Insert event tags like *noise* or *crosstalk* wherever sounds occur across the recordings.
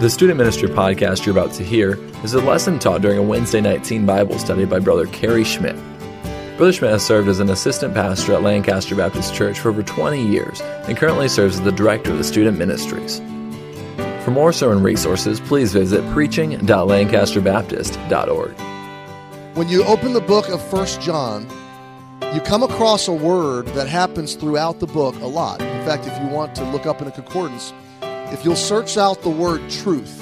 The Student Ministry podcast you're about to hear is a lesson taught during a Wednesday night teen Bible study by Brother Kerry Schmidt. Brother Schmidt has served as an assistant pastor at Lancaster Baptist Church for over 20 years and currently serves as the director of the student ministries. For more sermon resources, please visit preaching.lancasterbaptist.org. When you open the book of First John, you come across a word that happens throughout the book a lot. In fact, if you want to look up in a concordance, if you'll search out the word truth,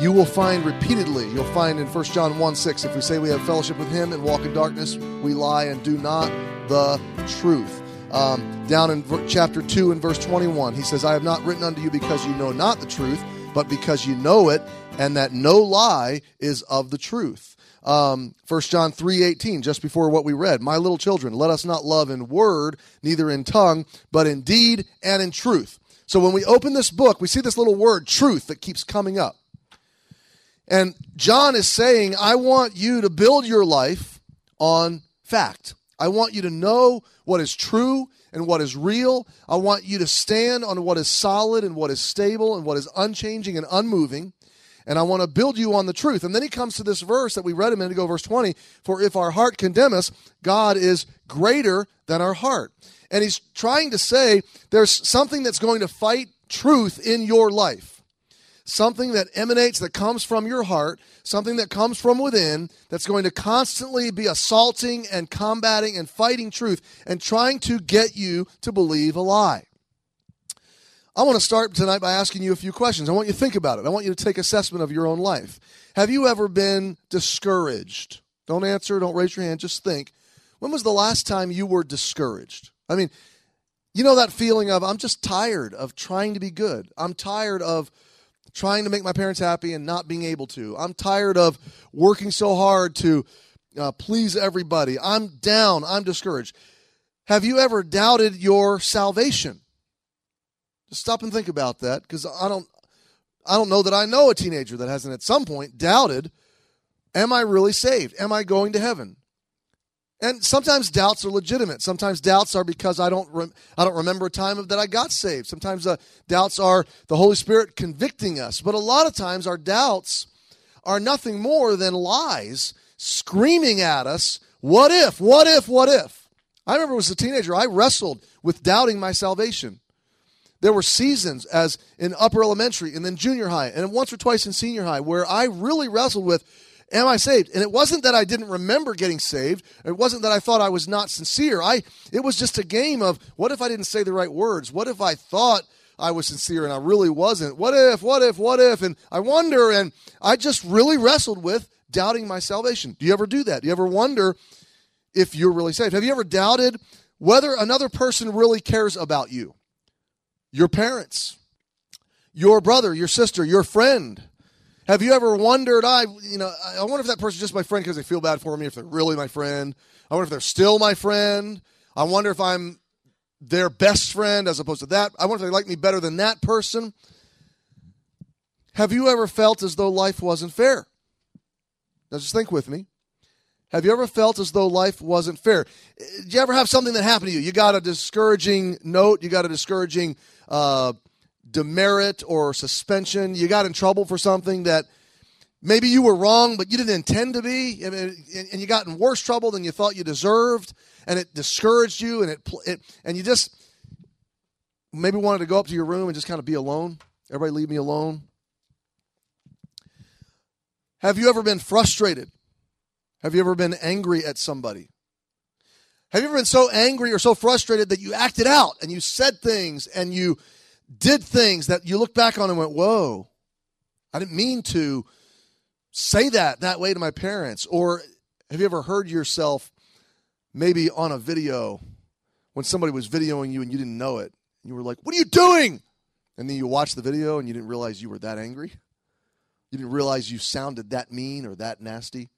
you will find repeatedly, you'll find in 1 John 1 6, if we say we have fellowship with him and walk in darkness, we lie and do not the truth. Um, down in chapter 2 and verse 21, he says, I have not written unto you because you know not the truth, but because you know it, and that no lie is of the truth. Um, 1 John 3:18 just before what we read my little children let us not love in word neither in tongue but in deed and in truth so when we open this book, we see this little word, truth, that keeps coming up. And John is saying, I want you to build your life on fact. I want you to know what is true and what is real. I want you to stand on what is solid and what is stable and what is unchanging and unmoving. And I want to build you on the truth. And then he comes to this verse that we read a minute ago, verse 20 For if our heart condemn us, God is greater than our heart. And he's trying to say there's something that's going to fight truth in your life. Something that emanates, that comes from your heart, something that comes from within, that's going to constantly be assaulting and combating and fighting truth and trying to get you to believe a lie. I want to start tonight by asking you a few questions. I want you to think about it. I want you to take assessment of your own life. Have you ever been discouraged? Don't answer, don't raise your hand, just think. When was the last time you were discouraged? I mean, you know that feeling of I'm just tired of trying to be good. I'm tired of trying to make my parents happy and not being able to. I'm tired of working so hard to uh, please everybody. I'm down. I'm discouraged. Have you ever doubted your salvation? Just stop and think about that because I don't I don't know that I know a teenager that hasn't at some point doubted am I really saved? Am I going to heaven? And sometimes doubts are legitimate. Sometimes doubts are because I don't rem- I don't remember a time that I got saved. Sometimes uh, doubts are the Holy Spirit convicting us. But a lot of times our doubts are nothing more than lies screaming at us, what if? What if? What if? I remember as a teenager I wrestled with doubting my salvation. There were seasons as in upper elementary and then junior high and once or twice in senior high where I really wrestled with am I saved? And it wasn't that I didn't remember getting saved. It wasn't that I thought I was not sincere. I it was just a game of what if I didn't say the right words? What if I thought I was sincere and I really wasn't? What if, what if, what if? And I wonder and I just really wrestled with doubting my salvation. Do you ever do that? Do you ever wonder if you're really saved? Have you ever doubted whether another person really cares about you? Your parents, your brother, your sister, your friend, have you ever wondered? I, you know, I wonder if that person's just my friend because they feel bad for me. If they're really my friend, I wonder if they're still my friend. I wonder if I'm their best friend as opposed to that. I wonder if they like me better than that person. Have you ever felt as though life wasn't fair? Now, just think with me. Have you ever felt as though life wasn't fair? Eh, Did you ever have something that happened to you? You got a discouraging note. You got a discouraging uh, demerit or suspension. You got in trouble for something that maybe you were wrong, but you didn't intend to be, and you got in worse trouble than you thought you deserved, and it discouraged you, and it, it and you just maybe wanted to go up to your room and just kind of be alone. Everybody, leave me alone. Have you ever been frustrated? Have you ever been angry at somebody? Have you ever been so angry or so frustrated that you acted out and you said things and you did things that you look back on and went, whoa, I didn't mean to say that that way to my parents. Or have you ever heard yourself maybe on a video when somebody was videoing you and you didn't know it? You were like, what are you doing? And then you watch the video and you didn't realize you were that angry. You didn't realize you sounded that mean or that nasty.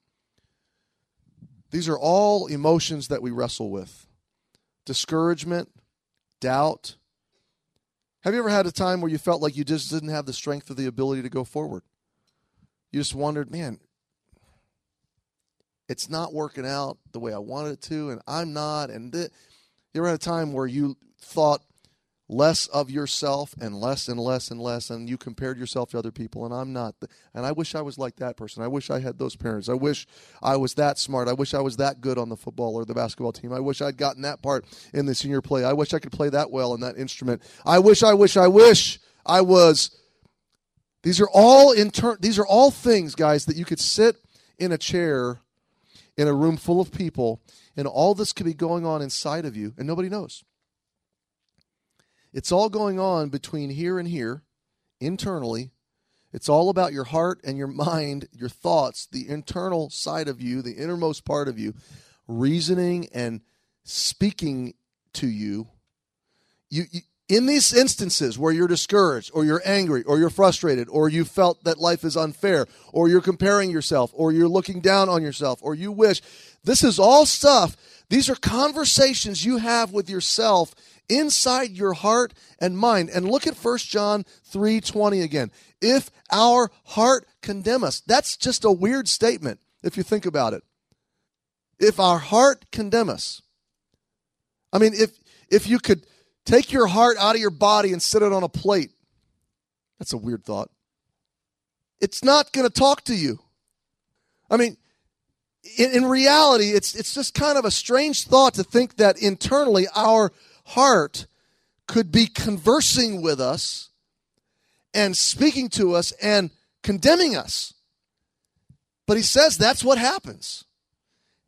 These are all emotions that we wrestle with discouragement, doubt, have you ever had a time where you felt like you just didn't have the strength or the ability to go forward? You just wondered, man, it's not working out the way I wanted it to, and I'm not. And th- you ever had a time where you thought, less of yourself and less and less and less and you compared yourself to other people and I'm not and I wish I was like that person. I wish I had those parents. I wish I was that smart. I wish I was that good on the football or the basketball team. I wish I'd gotten that part in the senior play. I wish I could play that well in that instrument. I wish I wish I wish I was These are all inter- these are all things guys that you could sit in a chair in a room full of people and all this could be going on inside of you and nobody knows. It's all going on between here and here, internally. It's all about your heart and your *laughs* mind, your thoughts, the internal side of you, the innermost part of you, reasoning and speaking to you. You, you in these instances where you're discouraged or you're angry or you're frustrated or you felt that life is unfair or you're comparing yourself or you're looking down on yourself or you wish this is all stuff these are conversations you have with yourself inside your heart and mind. And look at 1 John 3:20 again. If our heart condemn us. That's just a weird statement if you think about it. If our heart condemn us. I mean, if if you could take your heart out of your body and sit it on a plate. That's a weird thought. It's not going to talk to you. I mean, in, in reality, it's it's just kind of a strange thought to think that internally our heart could be conversing with us and speaking to us and condemning us. But he says that's what happens.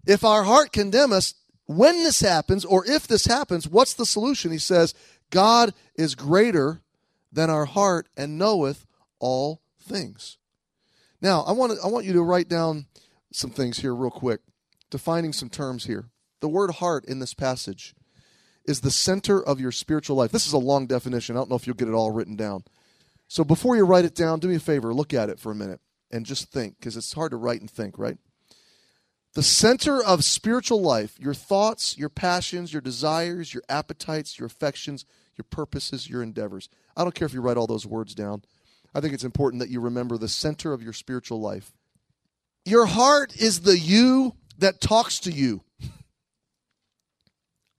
If our heart condemn us, when this happens, or if this happens, what's the solution? He says, God is greater than our heart and knoweth all things. Now, I want to, I want you to write down some things here real quick, defining some terms here. The word heart in this passage is the center of your spiritual life. This is a long definition. I don't know if you'll get it all written down. So before you write it down, do me a favor, look at it for a minute and just think, because it's hard to write and think, right? The center of spiritual life, your thoughts, your passions, your desires, your appetites, your affections, your purposes, your endeavors. I don't care if you write all those words down. I think it's important that you remember the center of your spiritual life. Your heart is the you that talks to you. *laughs*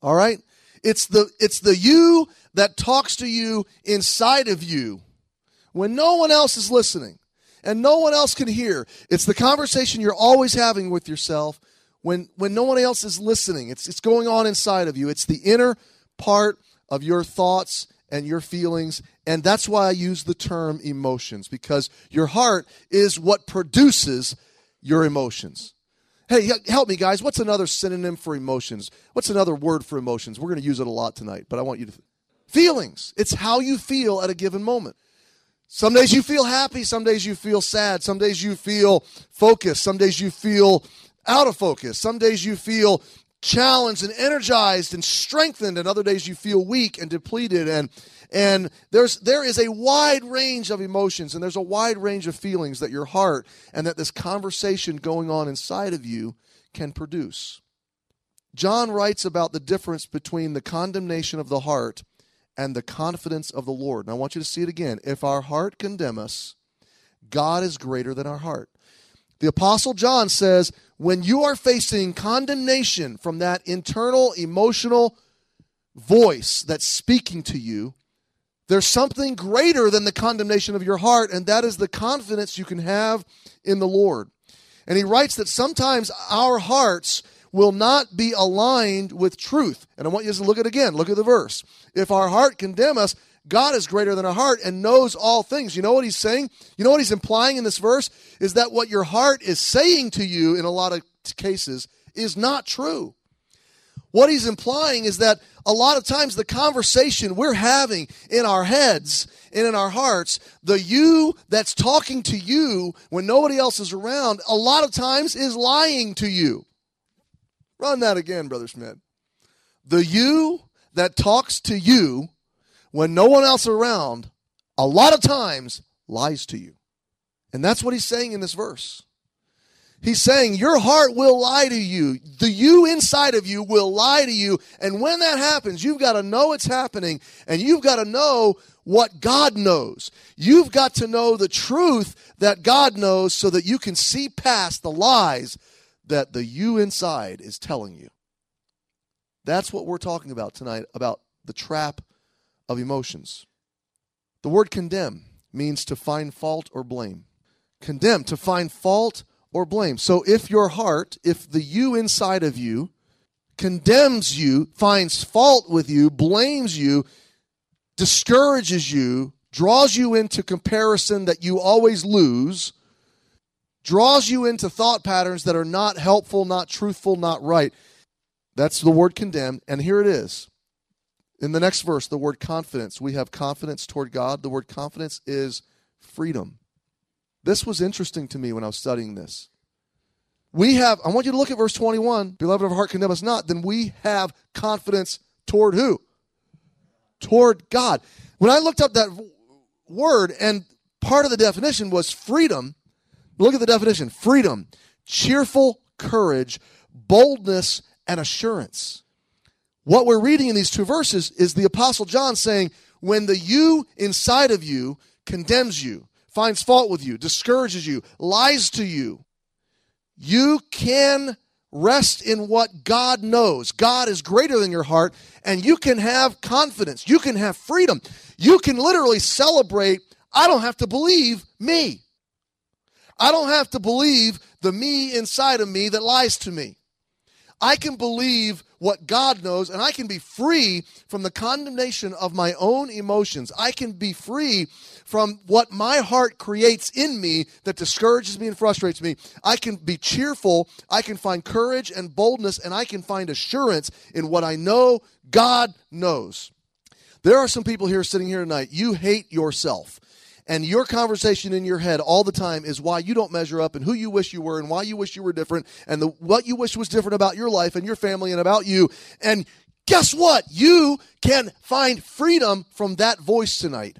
All right? It's the, it's the you that talks to you inside of you when no one else is listening and no one else can hear. It's the conversation you're always having with yourself when, when no one else is listening. It's, it's going on inside of you. It's the inner part of your thoughts and your feelings. And that's why I use the term emotions because your heart is what produces your emotions. Hey, help me, guys. What's another synonym for emotions? What's another word for emotions? We're going to use it a lot tonight, but I want you to. Feelings. It's how you feel at a given moment. Some days you feel happy, some days you feel sad, some days you feel focused, some days you feel out of focus, some days you feel challenged and energized and strengthened, and other days you feel weak and depleted and and there's there is a wide range of emotions and there's a wide range of feelings that your heart and that this conversation going on inside of you can produce. John writes about the difference between the condemnation of the heart and the confidence of the Lord. And I want you to see it again. If our heart condemn us, God is greater than our heart. The Apostle John says, when you are facing condemnation from that internal emotional voice that's speaking to you, there's something greater than the condemnation of your heart, and that is the confidence you can have in the Lord. And he writes that sometimes our hearts will not be aligned with truth. And I want you to look at it again. Look at the verse. If our heart condemn us, God is greater than our heart and knows all things. You know what he's saying? You know what he's implying in this verse? Is that what your heart is saying to you in a lot of cases is not true. What he's implying is that a lot of times the conversation we're having in our heads and in our hearts, the you that's talking to you when nobody else is around, a lot of times is lying to you. Run that again, Brother Schmidt. The you that talks to you when no one else around, a lot of times lies to you. And that's what he's saying in this verse. He's saying your heart will lie to you. The you inside of you will lie to you. And when that happens, you've got to know it's happening and you've got to know what God knows. You've got to know the truth that God knows so that you can see past the lies that the you inside is telling you. That's what we're talking about tonight about the trap of emotions. The word condemn means to find fault or blame. Condemn, to find fault or blame. So if your heart, if the you inside of you condemns you, finds fault with you, blames you, discourages you, draws you into comparison that you always lose, draws you into thought patterns that are not helpful, not truthful, not right. That's the word condemn. And here it is. In the next verse, the word confidence. We have confidence toward God. The word confidence is freedom. This was interesting to me when I was studying this. We have, I want you to look at verse 21. Beloved of our heart, condemn us not. Then we have confidence toward who? Toward God. When I looked up that word, and part of the definition was freedom. Look at the definition freedom, cheerful courage, boldness, and assurance. What we're reading in these two verses is the Apostle John saying, when the you inside of you condemns you, finds fault with you, discourages you, lies to you, you can rest in what God knows. God is greater than your heart, and you can have confidence. You can have freedom. You can literally celebrate. I don't have to believe me. I don't have to believe the me inside of me that lies to me. I can believe what God knows, and I can be free from the condemnation of my own emotions. I can be free from what my heart creates in me that discourages me and frustrates me. I can be cheerful. I can find courage and boldness, and I can find assurance in what I know God knows. There are some people here sitting here tonight, you hate yourself. And your conversation in your head all the time is why you don't measure up and who you wish you were and why you wish you were different and the, what you wish was different about your life and your family and about you. And guess what? You can find freedom from that voice tonight,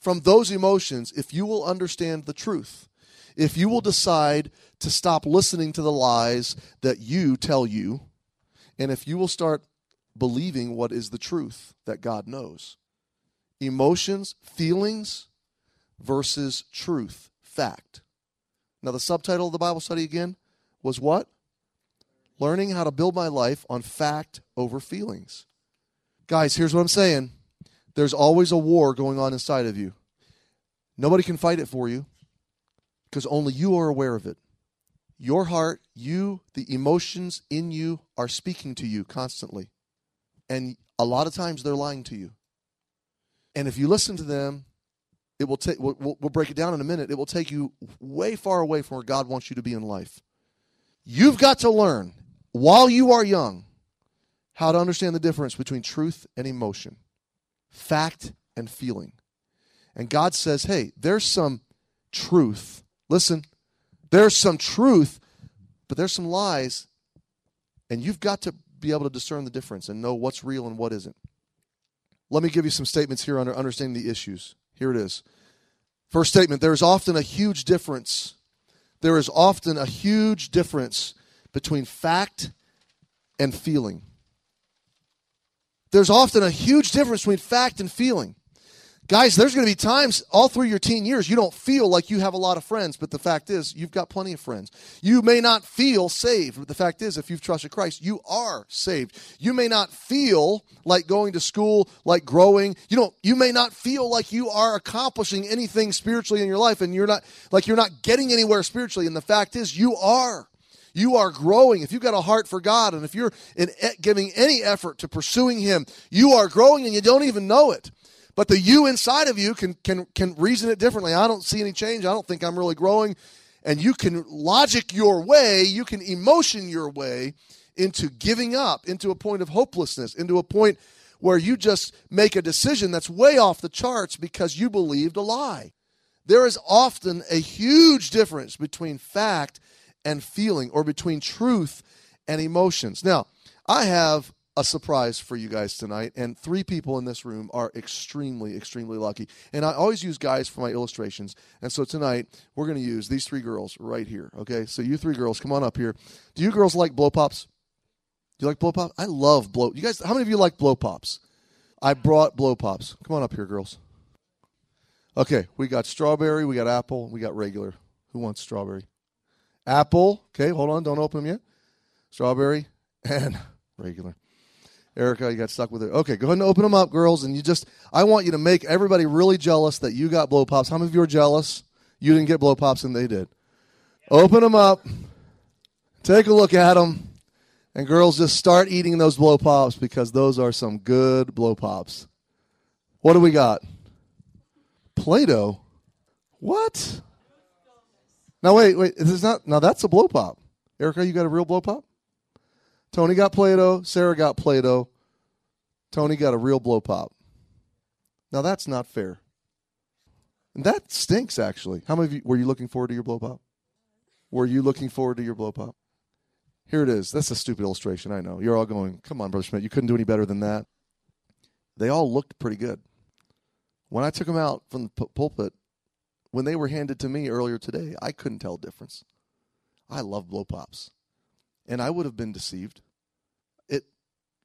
from those emotions, if you will understand the truth. If you will decide to stop listening to the lies that you tell you, and if you will start believing what is the truth that God knows. Emotions, feelings, versus truth, fact. Now, the subtitle of the Bible study again was what? Learning how to build my life on fact over feelings. Guys, here's what I'm saying there's always a war going on inside of you. Nobody can fight it for you because only you are aware of it. Your heart, you, the emotions in you are speaking to you constantly. And a lot of times they're lying to you. And if you listen to them, it will take we'll, we'll break it down in a minute it will take you way far away from where god wants you to be in life you've got to learn while you are young how to understand the difference between truth and emotion fact and feeling and god says hey there's some truth listen there's some truth but there's some lies and you've got to be able to discern the difference and know what's real and what isn't let me give you some statements here under understanding the issues here it is. First statement there is often a huge difference. There is often a huge difference between fact and feeling. There's often a huge difference between fact and feeling. Guys, there's going to be times all through your teen years you don't feel like you have a lot of friends, but the fact is you've got plenty of friends. You may not feel saved, but the fact is if you've trusted Christ, you are saved. You may not feel like going to school, like growing. You don't you may not feel like you are accomplishing anything spiritually in your life and you're not like you're not getting anywhere spiritually and the fact is you are you are growing. If you've got a heart for God and if you're in giving any effort to pursuing Him, you are growing and you don't even know it. But the you inside of you can can can reason it differently. I don't see any change. I don't think I'm really growing. And you can logic your way, you can emotion your way into giving up, into a point of hopelessness, into a point where you just make a decision that's way off the charts because you believed a lie. There is often a huge difference between fact and feeling or between truth and emotions. Now, I have a surprise for you guys tonight, and three people in this room are extremely, extremely lucky. And I always use guys for my illustrations, and so tonight we're going to use these three girls right here. Okay, so you three girls, come on up here. Do you girls like blow pops? Do you like blow pops? I love blow. You guys, how many of you like blow pops? I brought blow pops. Come on up here, girls. Okay, we got strawberry, we got apple, we got regular. Who wants strawberry? Apple. Okay, hold on, don't open them yet. Strawberry *laughs* and regular. Erica, you got stuck with it. Okay, go ahead and open them up, girls. And you just, I want you to make everybody really jealous that you got blow pops. How many of you are jealous? You didn't get blow pops and they did. Open them up. Take a look at them. And girls, just start eating those blow pops because those are some good blow pops. What do we got? Play Doh? What? Now, wait, wait. This not, now that's a blow pop. Erica, you got a real blow pop? Tony got Play Doh. Sarah got Play Doh. Tony got a real blow pop. Now, that's not fair. And that stinks, actually. How many of you were you looking forward to your blow pop? Were you looking forward to your blow pop? Here it is. That's a stupid illustration, I know. You're all going, come on, Brother Schmidt, you couldn't do any better than that. They all looked pretty good. When I took them out from the pulpit, when they were handed to me earlier today, I couldn't tell a difference. I love blow pops. And I would have been deceived. It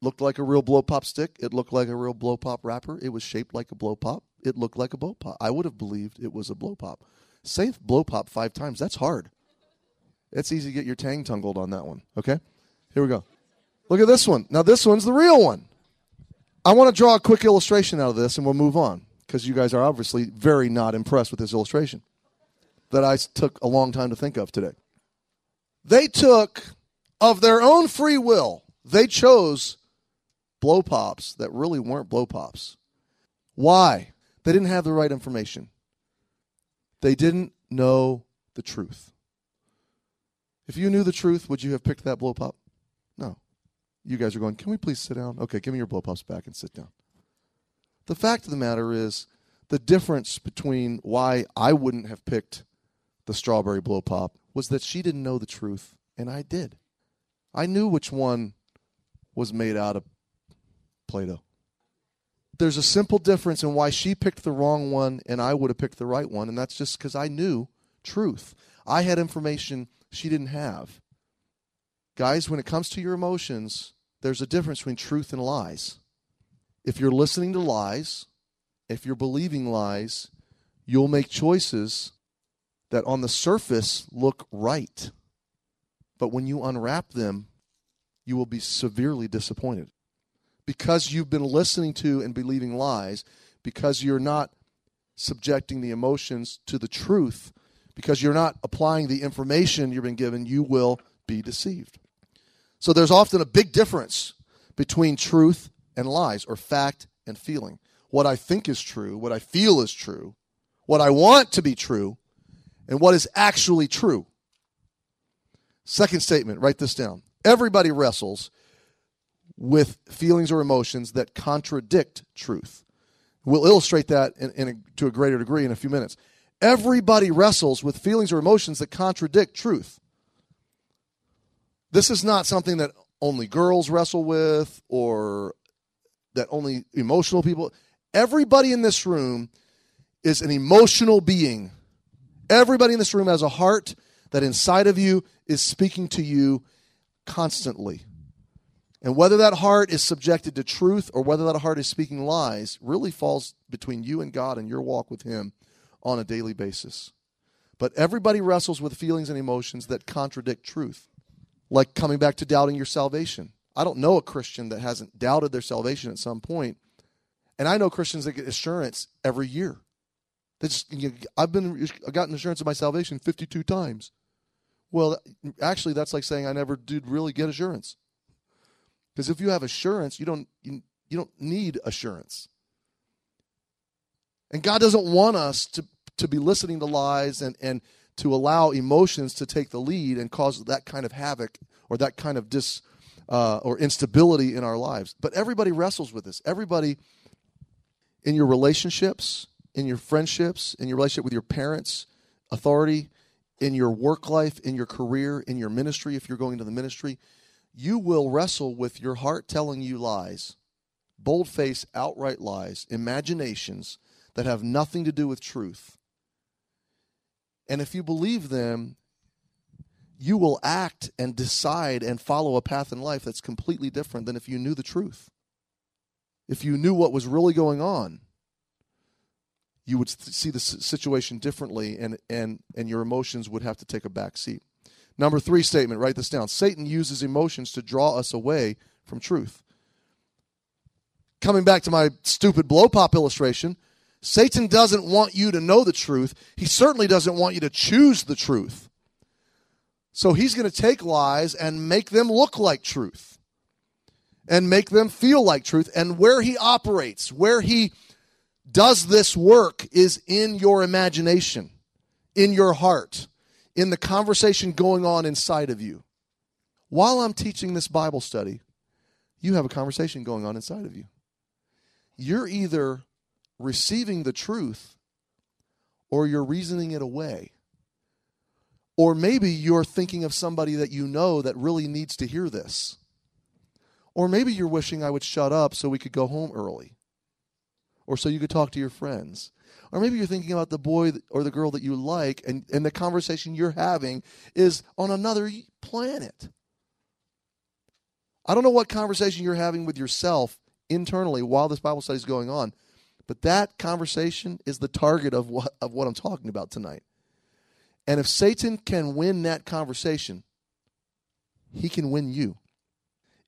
looked like a real blow pop stick. It looked like a real blow pop wrapper. It was shaped like a blow pop. It looked like a blow pop. I would have believed it was a blow pop. Say blow pop five times. That's hard. It's easy to get your tang tungled on that one. Okay? Here we go. Look at this one. Now, this one's the real one. I want to draw a quick illustration out of this and we'll move on because you guys are obviously very not impressed with this illustration that I took a long time to think of today. They took, of their own free will, they chose blow pops that really weren't blow pops. Why? They didn't have the right information. They didn't know the truth. If you knew the truth, would you have picked that blow pop? No. You guys are going, can we please sit down? Okay, give me your blow pops back and sit down. The fact of the matter is, the difference between why I wouldn't have picked the strawberry blow pop was that she didn't know the truth, and I did. I knew which one was made out of Play Doh. There's a simple difference in why she picked the wrong one and I would have picked the right one, and that's just because I knew truth. I had information she didn't have. Guys, when it comes to your emotions, there's a difference between truth and lies. If you're listening to lies, if you're believing lies, you'll make choices that on the surface look right. But when you unwrap them, you will be severely disappointed. Because you've been listening to and believing lies, because you're not subjecting the emotions to the truth, because you're not applying the information you've been given, you will be deceived. So there's often a big difference between truth and lies, or fact and feeling. What I think is true, what I feel is true, what I want to be true, and what is actually true. Second statement, write this down. Everybody wrestles with feelings or emotions that contradict truth. We'll illustrate that in, in a, to a greater degree in a few minutes. Everybody wrestles with feelings or emotions that contradict truth. This is not something that only girls wrestle with or that only emotional people. Everybody in this room is an emotional being. Everybody in this room has a heart that inside of you is speaking to you constantly. And whether that heart is subjected to truth or whether that heart is speaking lies really falls between you and God and your walk with Him on a daily basis. But everybody wrestles with feelings and emotions that contradict truth, like coming back to doubting your salvation. I don't know a Christian that hasn't doubted their salvation at some point. And I know Christians that get assurance every year. Just, you know, I've been I've gotten assurance of my salvation 52 times. Well, actually, that's like saying I never did really get assurance. Because if you have assurance, you don't you, you don't need assurance. And God doesn't want us to to be listening to lies and, and to allow emotions to take the lead and cause that kind of havoc or that kind of dis uh, or instability in our lives. But everybody wrestles with this. Everybody in your relationships, in your friendships, in your relationship with your parents, authority, in your work life, in your career, in your ministry, if you're going to the ministry, you will wrestle with your heart telling you lies, bold face, outright lies, imaginations that have nothing to do with truth. And if you believe them, you will act and decide and follow a path in life that's completely different than if you knew the truth. If you knew what was really going on, you would see the situation differently and, and, and your emotions would have to take a back seat. Number three statement, write this down. Satan uses emotions to draw us away from truth. coming back to my stupid blow pop illustration, Satan doesn't want you to know the truth. He certainly doesn't want you to choose the truth. So he's going to take lies and make them look like truth and make them feel like truth. And where he operates, where he does this work is in your imagination, in your heart, in the conversation going on inside of you. While I'm teaching this Bible study, you have a conversation going on inside of you. You're either receiving the truth or you're reasoning it away. Or maybe you're thinking of somebody that you know that really needs to hear this. Or maybe you're wishing I would shut up so we could go home early. Or so you could talk to your friends. Or maybe you're thinking about the boy or the girl that you like, and, and the conversation you're having is on another planet. I don't know what conversation you're having with yourself internally while this Bible study is going on, but that conversation is the target of what, of what I'm talking about tonight. And if Satan can win that conversation, he can win you.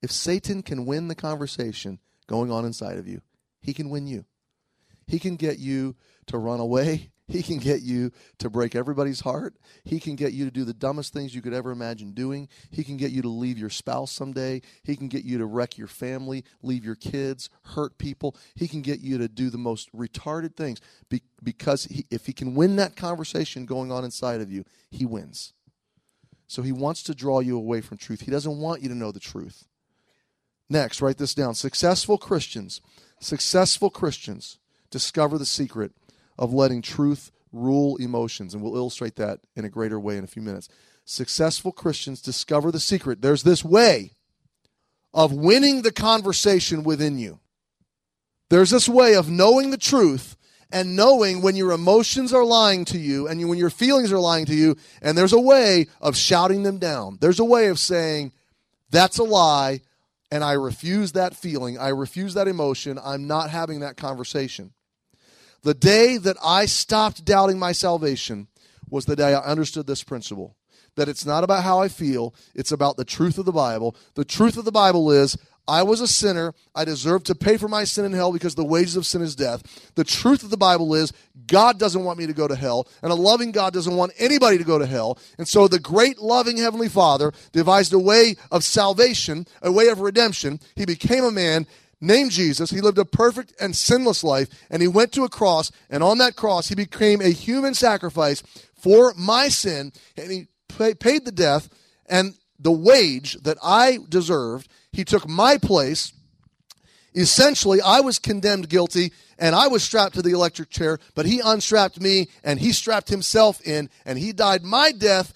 If Satan can win the conversation going on inside of you, he can win you. He can get you to run away. He can get you to break everybody's heart. He can get you to do the dumbest things you could ever imagine doing. He can get you to leave your spouse someday. He can get you to wreck your family, leave your kids, hurt people. He can get you to do the most retarded things because he, if he can win that conversation going on inside of you, he wins. So he wants to draw you away from truth. He doesn't want you to know the truth. Next, write this down. Successful Christians, successful Christians discover the secret of letting truth rule emotions. And we'll illustrate that in a greater way in a few minutes. Successful Christians discover the secret. There's this way of winning the conversation within you. There's this way of knowing the truth and knowing when your emotions are lying to you and when your feelings are lying to you. And there's a way of shouting them down. There's a way of saying, that's a lie, and I refuse that feeling. I refuse that emotion. I'm not having that conversation. The day that I stopped doubting my salvation was the day I understood this principle that it's not about how I feel, it's about the truth of the Bible. The truth of the Bible is I was a sinner. I deserve to pay for my sin in hell because the wages of sin is death. The truth of the Bible is God doesn't want me to go to hell, and a loving God doesn't want anybody to go to hell. And so the great loving Heavenly Father devised a way of salvation, a way of redemption. He became a man named Jesus. He lived a perfect and sinless life, and he went to a cross, and on that cross, he became a human sacrifice for my sin, and he pay, paid the death and the wage that I deserved. He took my place. Essentially, I was condemned guilty and I was strapped to the electric chair, but he unstrapped me and he strapped himself in and he died my death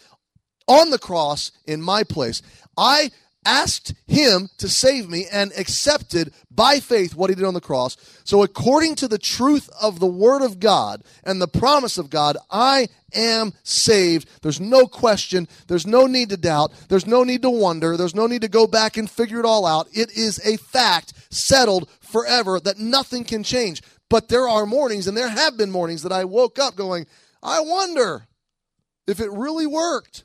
on the cross in my place. I asked him to save me and accepted by faith what he did on the cross. So, according to the truth of the Word of God and the promise of God, I am saved. There's no question. There's no need to doubt. There's no need to wonder. There's no need to go back and figure it all out. It is a fact settled forever that nothing can change. But there are mornings, and there have been mornings, that I woke up going, I wonder if it really worked.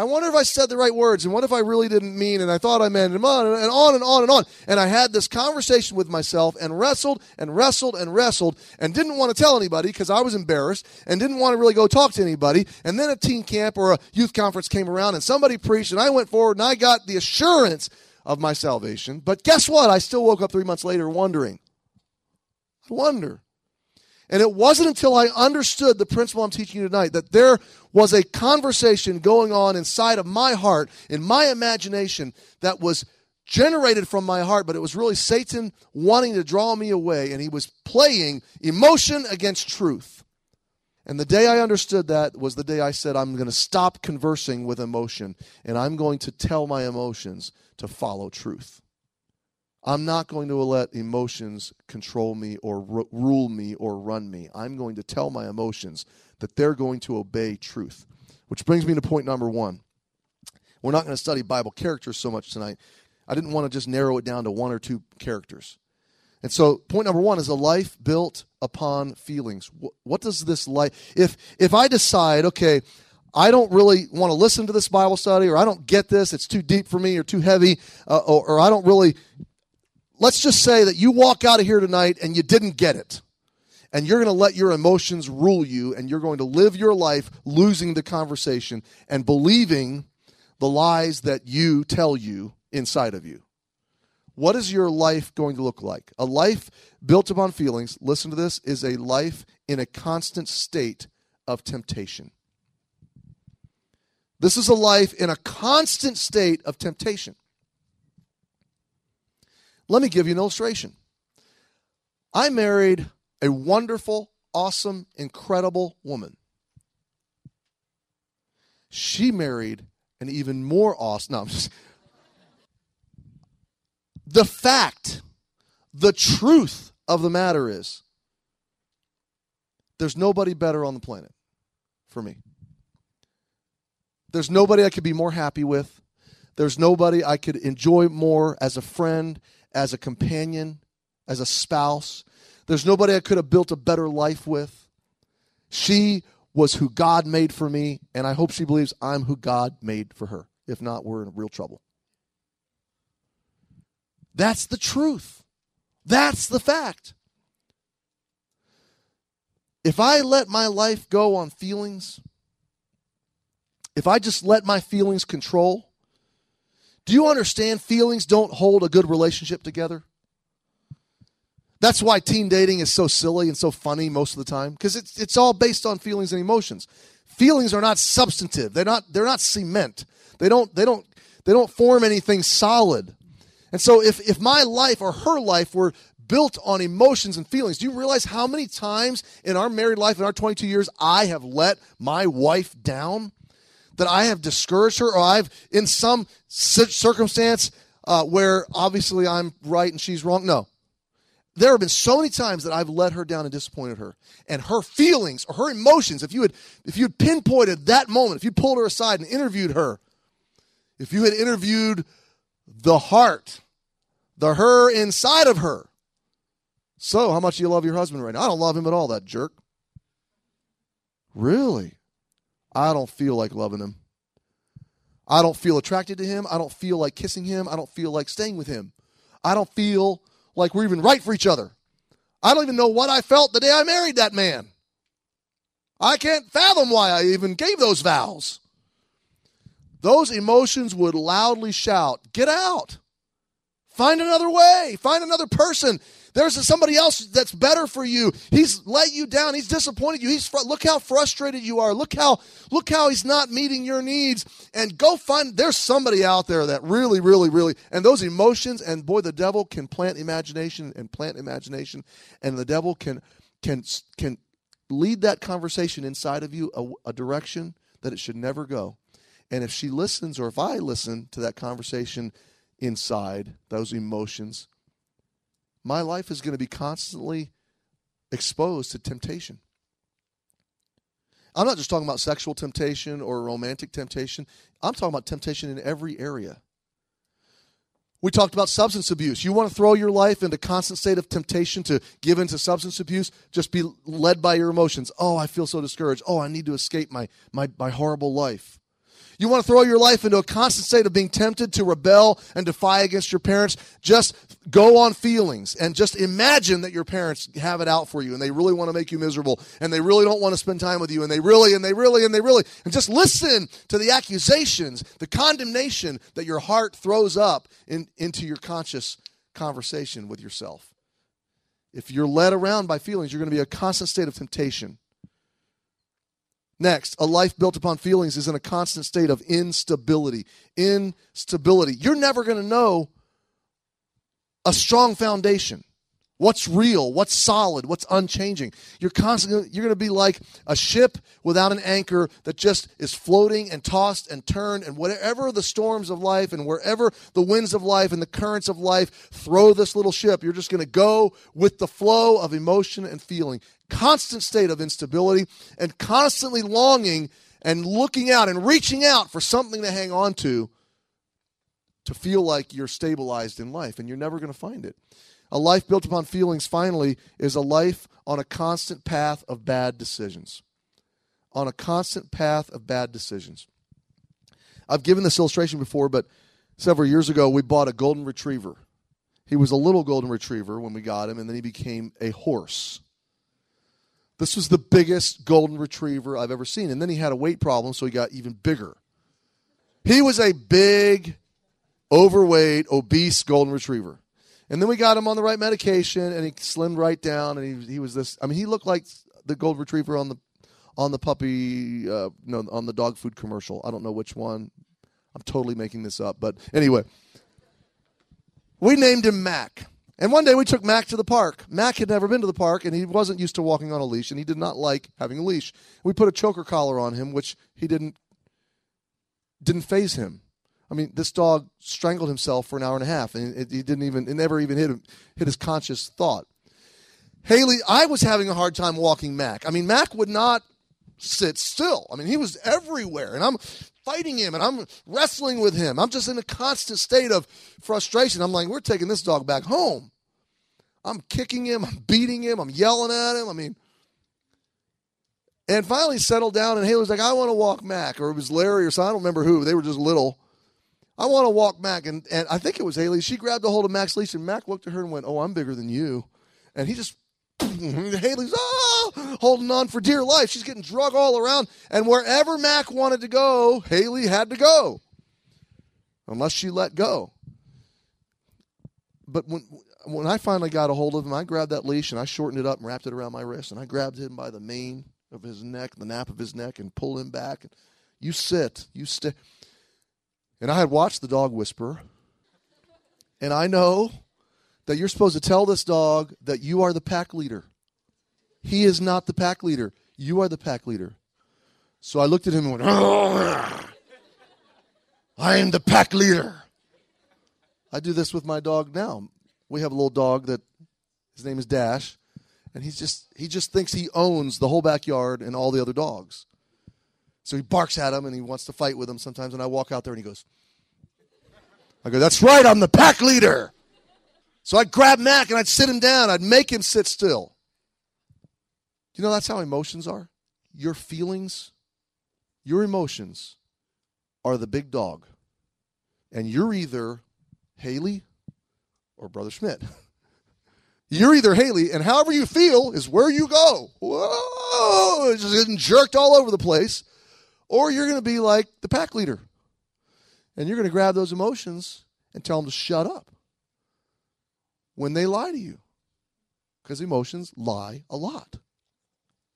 I wonder if I said the right words, and what if I really didn't mean, and I thought I meant, and on and on and on and on. And I had this conversation with myself and wrestled and wrestled and wrestled and didn't want to tell anybody because I was embarrassed and didn't want to really go talk to anybody. And then a teen camp or a youth conference came around and somebody preached, and I went forward and I got the assurance of my salvation. But guess what? I still woke up three months later wondering. I wonder. And it wasn't until I understood the principle I'm teaching you tonight that there was a conversation going on inside of my heart, in my imagination, that was generated from my heart, but it was really Satan wanting to draw me away, and he was playing emotion against truth. And the day I understood that was the day I said, I'm going to stop conversing with emotion, and I'm going to tell my emotions to follow truth. I'm not going to let emotions control me or rule me or run me. I'm going to tell my emotions that they're going to obey truth. Which brings me to point number one. We're not going to study Bible characters so much tonight. I didn't want to just narrow it down to one or two characters. And so, point number one is a life built upon feelings. What, what does this life? If if I decide, okay, I don't really want to listen to this Bible study, or I don't get this, it's too deep for me, or too heavy, uh, or, or I don't really let's just say that you walk out of here tonight and you didn't get it. And you're going to let your emotions rule you, and you're going to live your life losing the conversation and believing the lies that you tell you inside of you. What is your life going to look like? A life built upon feelings, listen to this, is a life in a constant state of temptation. This is a life in a constant state of temptation. Let me give you an illustration. I married a wonderful, awesome, incredible woman. She married an even more awesome. No, just, *laughs* the fact, the truth of the matter is, there's nobody better on the planet for me. There's nobody I could be more happy with. There's nobody I could enjoy more as a friend, as a companion, as a spouse. There's nobody I could have built a better life with. She was who God made for me, and I hope she believes I'm who God made for her. If not, we're in real trouble. That's the truth. That's the fact. If I let my life go on feelings, if I just let my feelings control, do you understand feelings don't hold a good relationship together? That's why teen dating is so silly and so funny most of the time because it's it's all based on feelings and emotions. Feelings are not substantive. They're not they're not cement. They don't they don't they don't form anything solid. And so if if my life or her life were built on emotions and feelings, do you realize how many times in our married life in our 22 years I have let my wife down? That I have discouraged her or I've in some circumstance uh, where obviously I'm right and she's wrong. No, there have been so many times that I've let her down and disappointed her. And her feelings or her emotions, if you had if you had pinpointed that moment, if you pulled her aside and interviewed her, if you had interviewed the heart, the her inside of her. So, how much do you love your husband right now? I don't love him at all, that jerk. Really? I don't feel like loving him. I don't feel attracted to him. I don't feel like kissing him. I don't feel like staying with him. I don't feel like we're even right for each other. I don't even know what I felt the day I married that man. I can't fathom why I even gave those vows. Those emotions would loudly shout, Get out! Find another way. Find another person. There's somebody else that's better for you. He's let you down. He's disappointed you. He's fr- look how frustrated you are. Look how look how he's not meeting your needs. And go find. There's somebody out there that really, really, really. And those emotions. And boy, the devil can plant imagination and plant imagination, and the devil can can can lead that conversation inside of you a, a direction that it should never go. And if she listens, or if I listen to that conversation inside, those emotions, my life is going to be constantly exposed to temptation. I'm not just talking about sexual temptation or romantic temptation. I'm talking about temptation in every area. We talked about substance abuse. You want to throw your life into constant state of temptation to give into substance abuse? Just be led by your emotions. Oh, I feel so discouraged. Oh, I need to escape my, my, my horrible life. You want to throw your life into a constant state of being tempted to rebel and defy against your parents? Just go on feelings and just imagine that your parents have it out for you and they really want to make you miserable and they really don't want to spend time with you and they really and they really and they really and just listen to the accusations, the condemnation that your heart throws up in, into your conscious conversation with yourself. If you're led around by feelings, you're going to be a constant state of temptation. Next, a life built upon feelings is in a constant state of instability. Instability. You're never going to know a strong foundation. What's real? What's solid? What's unchanging? You're constantly you're going to be like a ship without an anchor that just is floating and tossed and turned and whatever the storms of life and wherever the winds of life and the currents of life throw this little ship, you're just going to go with the flow of emotion and feeling. Constant state of instability and constantly longing and looking out and reaching out for something to hang on to to feel like you're stabilized in life and you're never going to find it. A life built upon feelings, finally, is a life on a constant path of bad decisions. On a constant path of bad decisions. I've given this illustration before, but several years ago we bought a golden retriever. He was a little golden retriever when we got him, and then he became a horse. This was the biggest golden retriever I've ever seen. And then he had a weight problem, so he got even bigger. He was a big, overweight, obese golden retriever. And then we got him on the right medication, and he slimmed right down, and he, he was this. I mean, he looked like the golden retriever on the on the puppy, uh, no, on the dog food commercial. I don't know which one. I'm totally making this up, but anyway, we named him Mac. And one day we took Mac to the park. Mac had never been to the park, and he wasn't used to walking on a leash, and he did not like having a leash. We put a choker collar on him, which he didn't didn't faze him. I mean, this dog strangled himself for an hour and a half, and he didn't even it never even hit him, hit his conscious thought. Haley, I was having a hard time walking Mac. I mean, Mac would not sit still. I mean, he was everywhere, and I'm fighting him and I'm wrestling with him. I'm just in a constant state of frustration. I'm like, we're taking this dog back home. I'm kicking him, I'm beating him, I'm yelling at him. I mean, and finally settled down, and Haley was like, I want to walk Mac, or it was Larry or something. I don't remember who. They were just little. I want to walk Mac. And, and I think it was Haley. She grabbed a hold of Mac's leash, and Mac looked at her and went, Oh, I'm bigger than you. And he just, *laughs* Haley's, oh, holding on for dear life. She's getting drug all around. And wherever Mac wanted to go, Haley had to go, unless she let go. But when, when I finally got a hold of him, I grabbed that leash and I shortened it up and wrapped it around my wrist. And I grabbed him by the mane of his neck, the nape of his neck, and pulled him back. And you sit, you stay. And I had watched the dog whisper. And I know that you're supposed to tell this dog that you are the pack leader. He is not the pack leader. You are the pack leader. So I looked at him and went, I am the pack leader. I do this with my dog now. We have a little dog that his name is Dash, and he's just he just thinks he owns the whole backyard and all the other dogs. So he barks at him and he wants to fight with him sometimes. And I walk out there and he goes, I go, That's right, I'm the pack leader. So I'd grab Mac and I'd sit him down. I'd make him sit still. You know, that's how emotions are. Your feelings, your emotions are the big dog. And you're either Haley or Brother Schmidt. *laughs* You're either Haley, and however you feel is where you go. Whoa, just getting jerked all over the place. Or you're going to be like the pack leader. And you're going to grab those emotions and tell them to shut up when they lie to you. Because emotions lie a lot.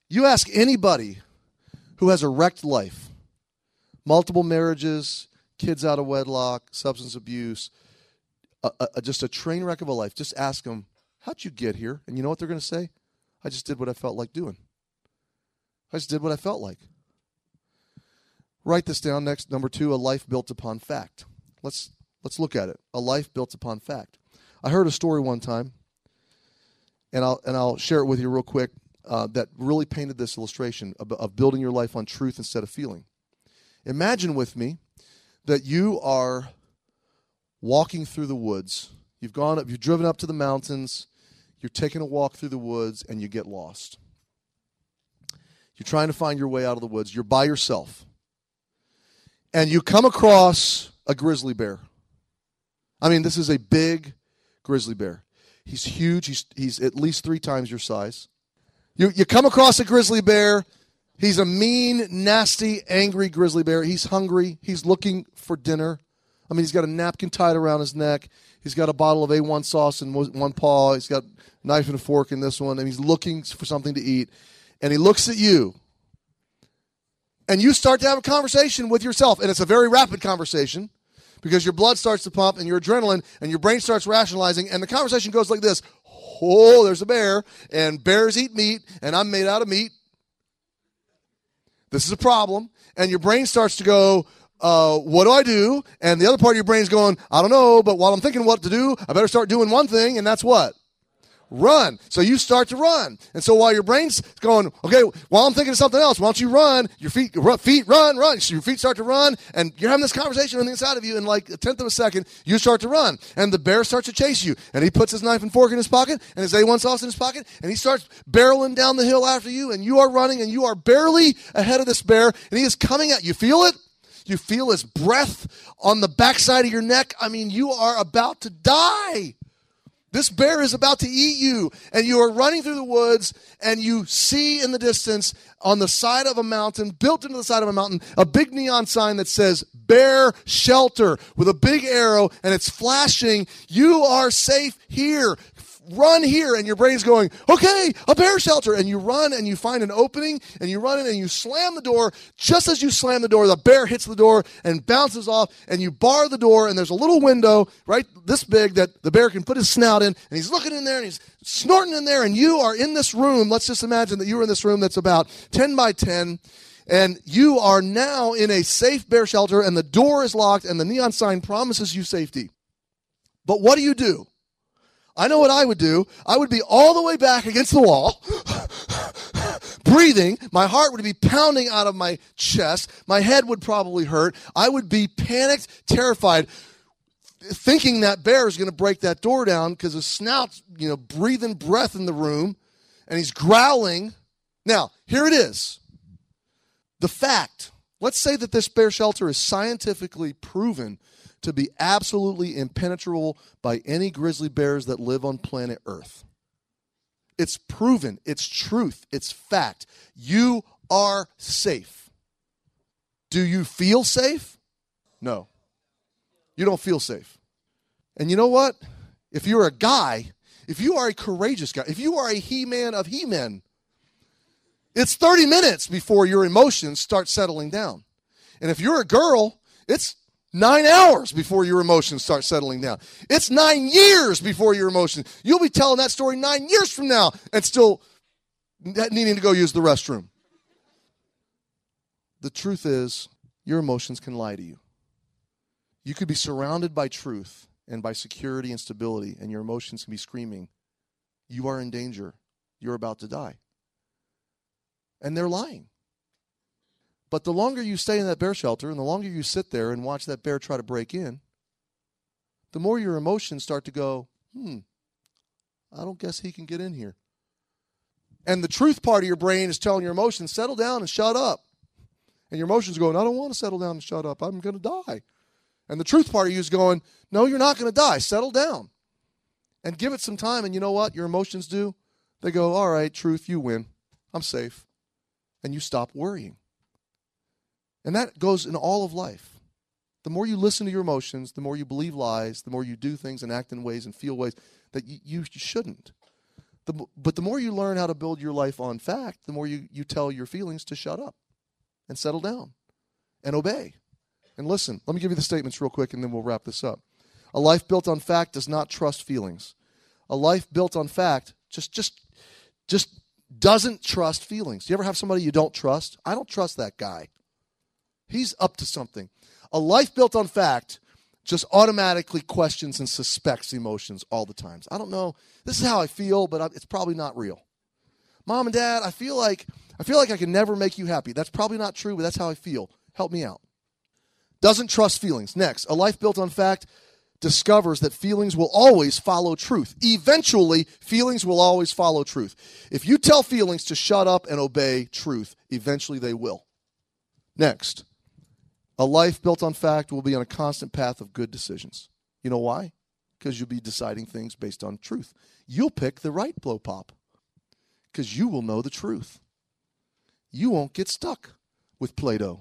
You ask anybody who has a wrecked life, multiple marriages, kids out of wedlock, substance abuse, a, a, just a train wreck of a life, just ask them, How'd you get here? And you know what they're going to say? I just did what I felt like doing. I just did what I felt like. Write this down next. Number two, a life built upon fact. Let's let's look at it. A life built upon fact. I heard a story one time, and I'll and I'll share it with you real quick. Uh, that really painted this illustration of, of building your life on truth instead of feeling. Imagine with me that you are walking through the woods. You've gone up. You've driven up to the mountains. You're taking a walk through the woods and you get lost. You're trying to find your way out of the woods. You're by yourself. And you come across a grizzly bear. I mean, this is a big grizzly bear. He's huge. He's, he's at least three times your size. You, you come across a grizzly bear. He's a mean, nasty, angry grizzly bear. He's hungry. He's looking for dinner. I mean, he's got a napkin tied around his neck. He's got a bottle of A1 sauce in one paw. He's got knife and a fork in this one, and he's looking for something to eat. And he looks at you, and you start to have a conversation with yourself, and it's a very rapid conversation because your blood starts to pump and your adrenaline and your brain starts rationalizing, and the conversation goes like this Oh, there's a bear, and bears eat meat, and I'm made out of meat. This is a problem. And your brain starts to go, uh, what do I do? And the other part of your brain's going, I don't know, but while I'm thinking what to do, I better start doing one thing, and that's what? Run. So you start to run. And so while your brain's going, okay, while I'm thinking of something else, why don't you run? Your feet, feet run, run. So your feet start to run, and you're having this conversation on the inside of you. In like a tenth of a second, you start to run, and the bear starts to chase you. And he puts his knife and fork in his pocket, and his A1 sauce in his pocket, and he starts barreling down the hill after you, and you are running, and you are barely ahead of this bear, and he is coming at you. Feel it? You feel his breath on the backside of your neck. I mean, you are about to die. This bear is about to eat you, and you are running through the woods, and you see in the distance on the side of a mountain, built into the side of a mountain, a big neon sign that says bear shelter with a big arrow, and it's flashing. You are safe here run here and your brain's going okay a bear shelter. And you run and you find an opening and you run in and you slam the door. Just as you slam the door the bear hits the door and bounces off and you bar the door and there's a little window right this big that the bear can put his snout in and he's looking in there and he's snorting in there and you are in this room. Let's just imagine that you are in this room that's about 10 by 10 and you are now in a safe bear shelter and the door is locked and the neon sign promises you safety. But what do you do I know what I would do. I would be all the way back against the wall, *laughs* breathing. My heart would be pounding out of my chest. My head would probably hurt. I would be panicked, terrified, thinking that bear is going to break that door down because his snout's, you know, breathing breath in the room and he's growling. Now, here it is. The fact. Let's say that this bear shelter is scientifically proven to be absolutely impenetrable by any grizzly bears that live on planet Earth. It's proven, it's truth, it's fact. You are safe. Do you feel safe? No. You don't feel safe. And you know what? If you're a guy, if you are a courageous guy, if you are a he man of he men, it's 30 minutes before your emotions start settling down. And if you're a girl, it's Nine hours before your emotions start settling down. It's nine years before your emotions. You'll be telling that story nine years from now and still needing to go use the restroom. The truth is, your emotions can lie to you. You could be surrounded by truth and by security and stability, and your emotions can be screaming, You are in danger. You're about to die. And they're lying. But the longer you stay in that bear shelter and the longer you sit there and watch that bear try to break in, the more your emotions start to go, hmm, I don't guess he can get in here. And the truth part of your brain is telling your emotions, settle down and shut up. And your emotions are going, I don't want to settle down and shut up. I'm going to die. And the truth part of you is going, no, you're not going to die. Settle down. And give it some time. And you know what your emotions do? They go, all right, truth, you win. I'm safe. And you stop worrying. And that goes in all of life. The more you listen to your emotions, the more you believe lies, the more you do things and act in ways and feel ways that you, you shouldn't. The, but the more you learn how to build your life on fact, the more you, you tell your feelings to shut up and settle down and obey. And listen, let me give you the statements real quick and then we'll wrap this up. A life built on fact does not trust feelings. A life built on fact just just just doesn't trust feelings. Do you ever have somebody you don't trust? I don't trust that guy. He's up to something. A life built on fact just automatically questions and suspects emotions all the times. I don't know. This is how I feel, but it's probably not real. Mom and dad, I feel like I feel like I can never make you happy. That's probably not true, but that's how I feel. Help me out. Doesn't trust feelings. Next, a life built on fact discovers that feelings will always follow truth. Eventually, feelings will always follow truth. If you tell feelings to shut up and obey truth, eventually they will. Next, a life built on fact will be on a constant path of good decisions. You know why? Because you'll be deciding things based on truth. You'll pick the right blow pop because you will know the truth. You won't get stuck with Play Doh.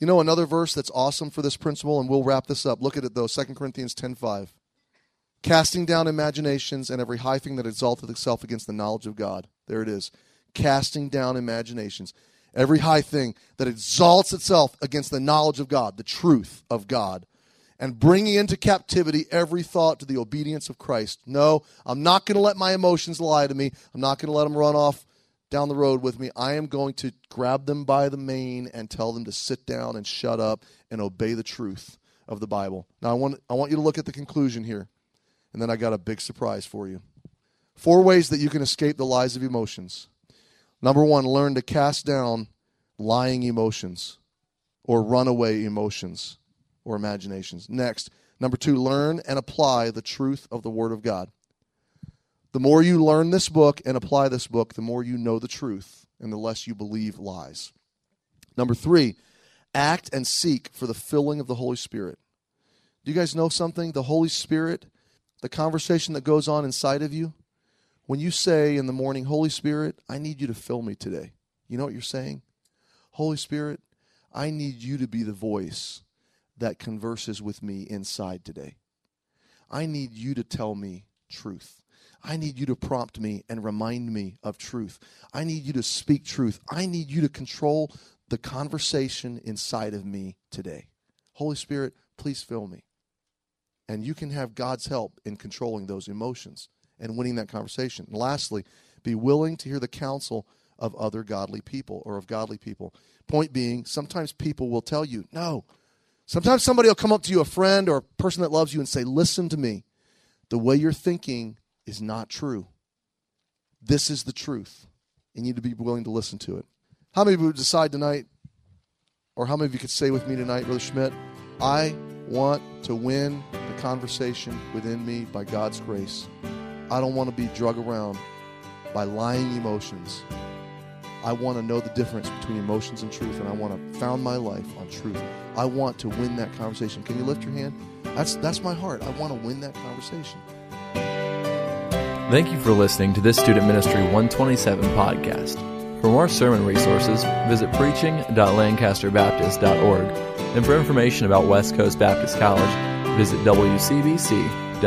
You know another verse that's awesome for this principle, and we'll wrap this up. Look at it though, 2 Corinthians 10 5. Casting down imaginations and every high thing that exalteth itself against the knowledge of God. There it is. Casting down imaginations every high thing that exalts itself against the knowledge of God, the truth of God, and bringing into captivity every thought to the obedience of Christ. No, I'm not going to let my emotions lie to me. I'm not going to let them run off down the road with me. I am going to grab them by the mane and tell them to sit down and shut up and obey the truth of the Bible. Now, I want, I want you to look at the conclusion here, and then I got a big surprise for you. Four ways that you can escape the lies of emotions. Number one, learn to cast down lying emotions or runaway emotions or imaginations. Next, number two, learn and apply the truth of the Word of God. The more you learn this book and apply this book, the more you know the truth and the less you believe lies. Number three, act and seek for the filling of the Holy Spirit. Do you guys know something? The Holy Spirit the conversation that goes on inside of you, when you say in the morning, Holy Spirit, I need you to fill me today, you know what you're saying? Holy Spirit, I need you to be the voice that converses with me inside today. I need you to tell me truth. I need you to prompt me and remind me of truth. I need you to speak truth. I need you to control the conversation inside of me today. Holy Spirit, please fill me. And you can have God's help in controlling those emotions and winning that conversation. And lastly, be willing to hear the counsel of other godly people or of godly people. Point being, sometimes people will tell you, no. Sometimes somebody will come up to you, a friend or a person that loves you, and say, listen to me. The way you're thinking is not true. This is the truth. And you need to be willing to listen to it. How many of you would decide tonight, or how many of you could say with me tonight, Brother Schmidt, I want to win the conversation within me by God's grace. I don't want to be drug around by lying emotions. I want to know the difference between emotions and truth, and I want to found my life on truth. I want to win that conversation. Can you lift your hand? That's that's my heart. I want to win that conversation. Thank you for listening to this Student Ministry 127 podcast. For more sermon resources, visit preaching.lancasterbaptist.org. And for information about West Coast Baptist College, visit wcbc.edu.